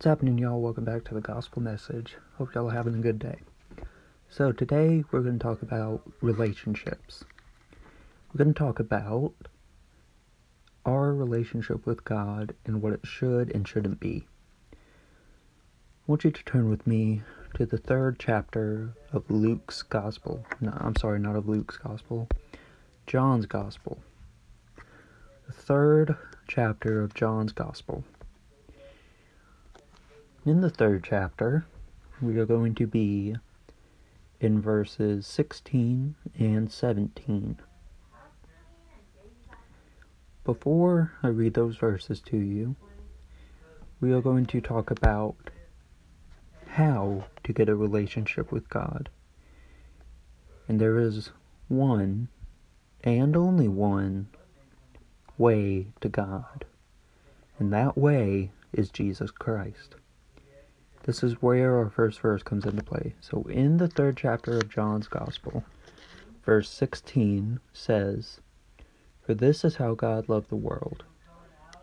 What's happening, y'all? Welcome back to the Gospel Message. Hope y'all are having a good day. So, today we're going to talk about relationships. We're going to talk about our relationship with God and what it should and shouldn't be. I want you to turn with me to the third chapter of Luke's Gospel. No, I'm sorry, not of Luke's Gospel, John's Gospel. The third chapter of John's Gospel. In the third chapter, we are going to be in verses 16 and 17. Before I read those verses to you, we are going to talk about how to get a relationship with God. And there is one and only one way to God. And that way is Jesus Christ. This is where our first verse comes into play. So, in the third chapter of John's Gospel, verse 16 says, For this is how God loved the world.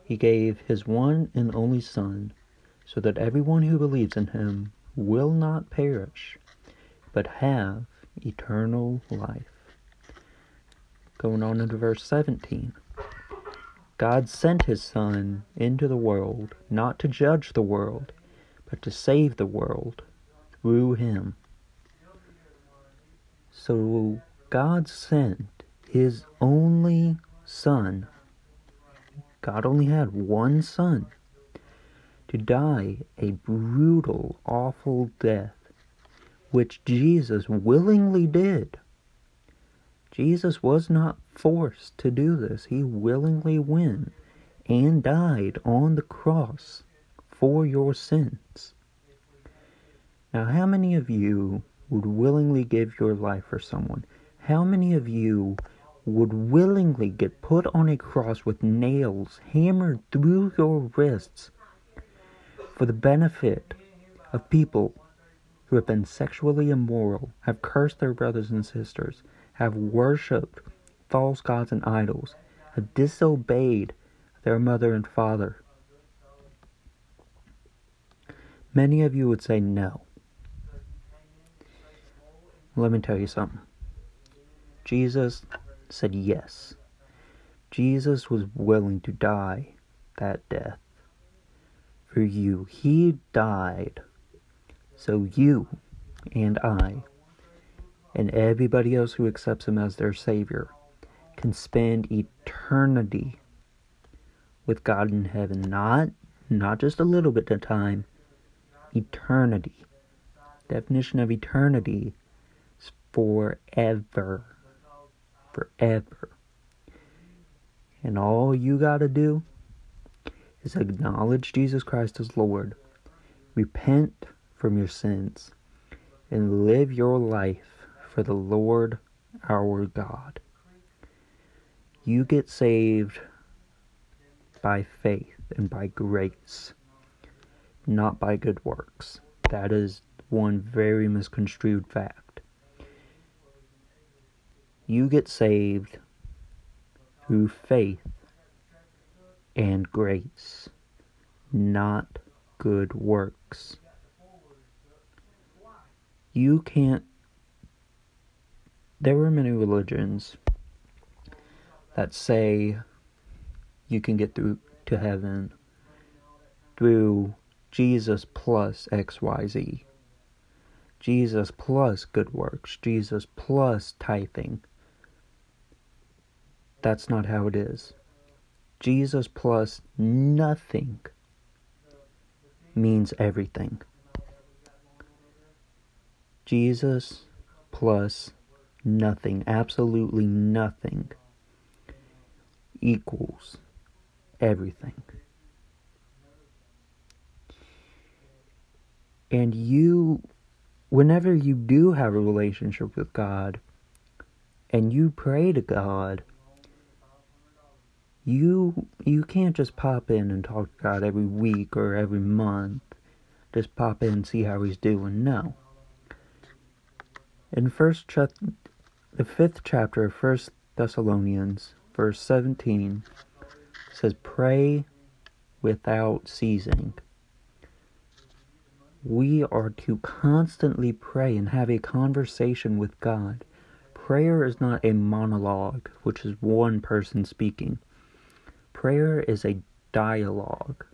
He gave his one and only Son, so that everyone who believes in him will not perish, but have eternal life. Going on into verse 17. God sent his Son into the world, not to judge the world but to save the world through him. So God sent his only son. God only had one son to die a brutal, awful death, which Jesus willingly did. Jesus was not forced to do this. He willingly went and died on the cross for your sins. Now, how many of you would willingly give your life for someone? How many of you would willingly get put on a cross with nails hammered through your wrists for the benefit of people who have been sexually immoral, have cursed their brothers and sisters, have worshipped false gods and idols, have disobeyed their mother and father, Many of you would say no. Let me tell you something. Jesus said yes. Jesus was willing to die that death for you. He died so you and I and everybody else who accepts him as their Savior can spend eternity with God in heaven. Not not just a little bit of time, eternity. Definition of eternity is forever. Forever. And all you got to do is acknowledge Jesus Christ as Lord, repent from your sins, and live your life for the Lord our God. You get saved by faith and by grace not by good works. That is one very misconstrued fact. You get saved through faith and grace, not good works. You can't. There are many religions that say you can get through to heaven through Jesus plus XYZ. Jesus plus good works. Jesus plus tithing. That's not how it is. Jesus plus nothing means everything. Jesus plus nothing, absolutely nothing, equals everything. And you, whenever you do have a relationship with God and you pray to God, you you can't just pop in and talk to God every week or every month. Just pop in and see how he's doing. No. In first ch- the fifth chapter of First Thessalonians, verse seventeen, says, "Pray without ceasing." We are to constantly pray and have a conversation with God. Prayer is not a monologue, which is one person speaking. Prayer is a dialogue.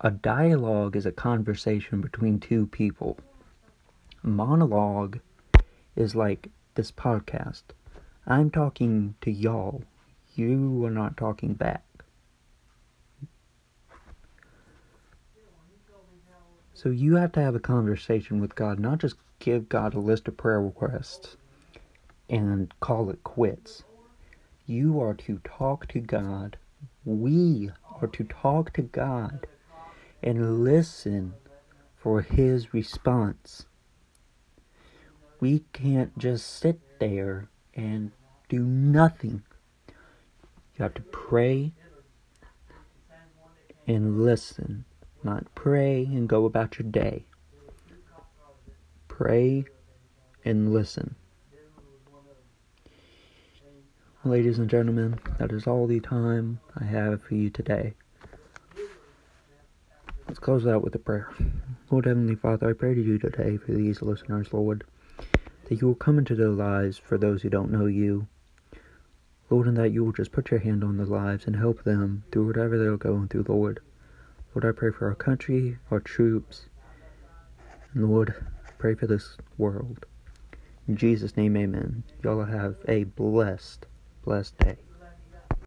A dialogue is a conversation between two people. Monologue is like this podcast. I'm talking to y'all. You are not talking back. So you have to have a conversation with God, not just give God a list of prayer requests and call it quits. You are to talk to God. We are to talk to God and listen for His response. We can't just sit there and do nothing. You have to pray and listen. Not pray and go about your day. Pray and listen. Ladies and gentlemen, that is all the time I have for you today. Let's close out with a prayer. Lord Heavenly Father, I pray to you today for these listeners, Lord, that you will come into their lives for those who don't know you. Lord, and that you will just put your hand on their lives and help them through whatever they're going through, Lord. Lord, I pray for our country, our troops, and Lord, pray for this world. In Jesus' name, amen. Y'all have a blessed, blessed day.